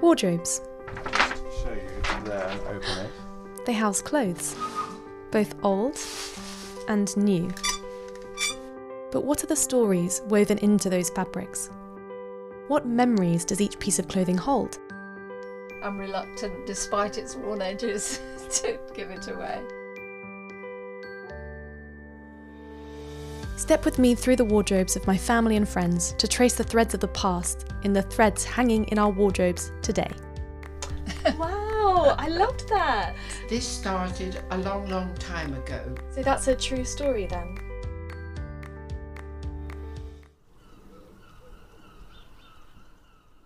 Wardrobes. Show you there and open it. They house clothes, both old and new. But what are the stories woven into those fabrics? What memories does each piece of clothing hold? I'm reluctant, despite its worn edges, to give it away. Step with me through the wardrobes of my family and friends to trace the threads of the past in the threads hanging in our wardrobes today. Wow, I loved that. This started a long, long time ago. So that's a true story then.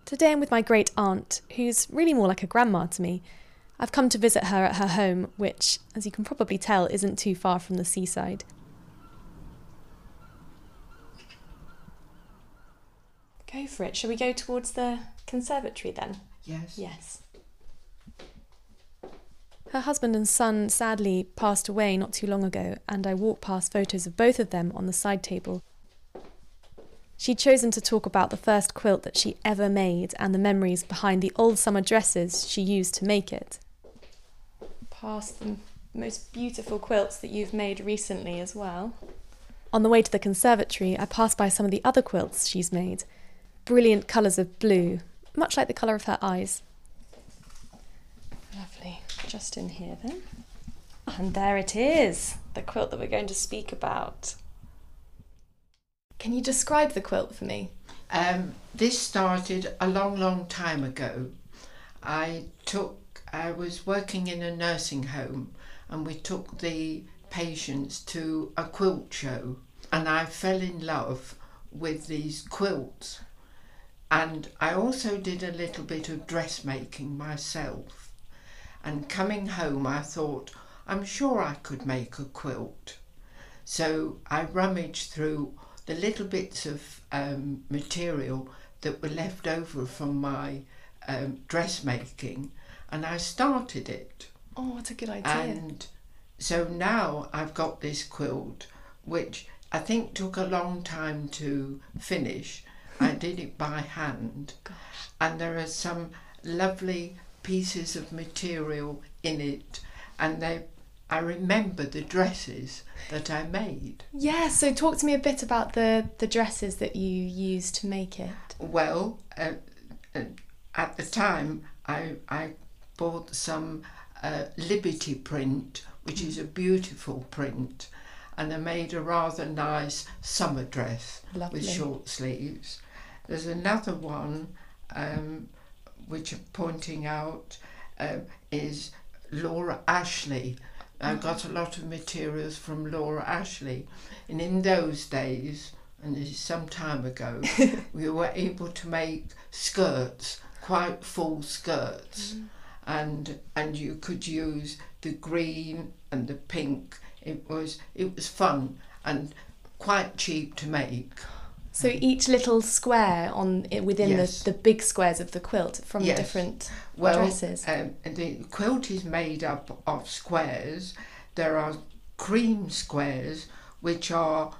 Today I'm with my great aunt, who's really more like a grandma to me. I've come to visit her at her home, which, as you can probably tell, isn't too far from the seaside. Go for it. Shall we go towards the conservatory then? Yes. Yes. Her husband and son sadly passed away not too long ago, and I walked past photos of both of them on the side table. She'd chosen to talk about the first quilt that she ever made and the memories behind the old summer dresses she used to make it. Past the most beautiful quilts that you've made recently as well. On the way to the conservatory, I passed by some of the other quilts she's made. Brilliant colours of blue, much like the colour of her eyes. Lovely. Just in here then. And there it is, the quilt that we're going to speak about. Can you describe the quilt for me? Um, this started a long, long time ago. I took, I was working in a nursing home and we took the patients to a quilt show and I fell in love with these quilts. And I also did a little bit of dressmaking myself. And coming home, I thought, I'm sure I could make a quilt. So I rummaged through the little bits of um, material that were left over from my um, dressmaking and I started it. Oh, what a good idea. And so now I've got this quilt, which I think took a long time to finish. I did it by hand. Gosh. And there are some lovely pieces of material in it. And they, I remember the dresses that I made. Yeah, so talk to me a bit about the, the dresses that you used to make it. Well, uh, uh, at the time, I, I bought some uh, Liberty print, which is a beautiful print, and I made a rather nice summer dress Lovely. with short sleeves. There's another one um, which I'm pointing out um, is Laura Ashley. I got a lot of materials from Laura Ashley, and in those days, and this is some time ago, we were able to make skirts, quite full skirts, and and you could use the green and the pink. It was it was fun and quite cheap to make. So each little square on within Yes. the, the big squares of the quilt from Yes. different Well, dresses. Um, the quilt is made up of squares. There are cream squares, which are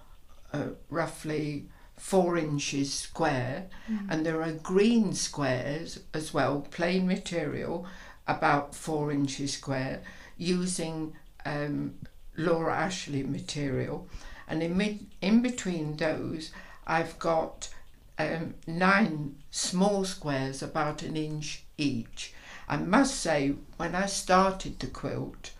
uh, roughly four inches square, and there are green squares as well, plain material, about four inches square, using um, Laura Ashley material. And in, mid- in between those, I've got um, nine small squares about an inch each. I must say, when I started the quilt,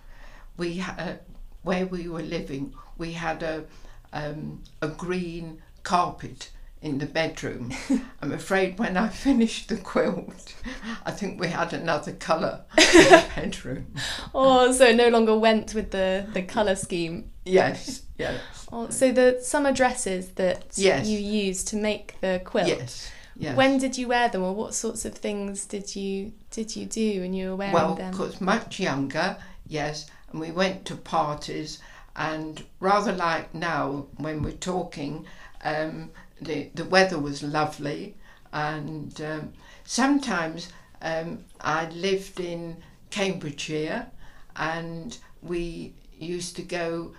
we had, where we were living, we had a um, a green carpet in the bedroom. I'm afraid when I finished the quilt, I think we had another colour in the bedroom. oh, so it no longer went with the, the colour scheme. Yes, yes, Oh, so the summer dresses that Yes. you used to make the quilt. yes, yes. When did you wear them, or what sorts of things did you did you do when you were wearing well, them? Well, because much younger, yes, and we went to parties, and rather like now when we're talking, um, the the weather was lovely, and um, sometimes um, I lived in Cambridgeshire, and we used to go.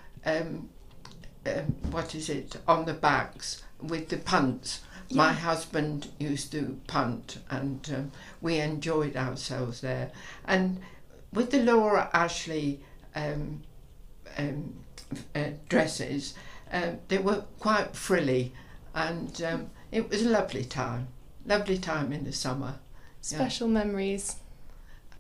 Um, um, what is it on the backs with the punts My husband used to punt, and um, we enjoyed ourselves there. And with the Laura Ashley um, um, uh, dresses, um, they were quite frilly, and um, it was a lovely time. Lovely time in the summer. Special memories.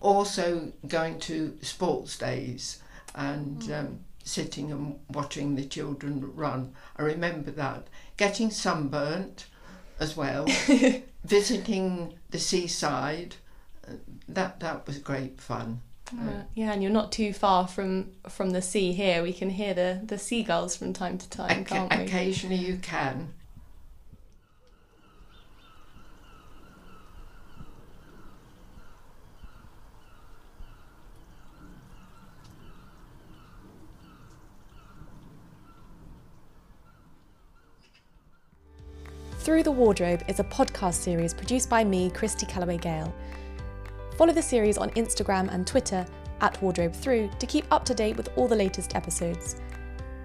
Also going to sports days and um, sitting and watching the children run. I remember that. Getting sunburnt as well. Visiting the seaside. uh, That that was great fun. Uh, yeah, and you're not too far from from the sea here. We can hear the the seagulls from time to time, can't we? occasionally you can. Through the Wardrobe is a podcast series produced by me, Christy Calloway Gale. Follow the series on Instagram and Twitter at Wardrobe Through to keep up to date with all the latest episodes.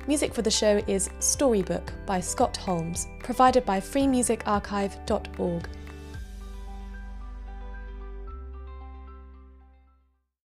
Music for the show is Storybook by Scott Holmes, provided by freemusicarchive.org.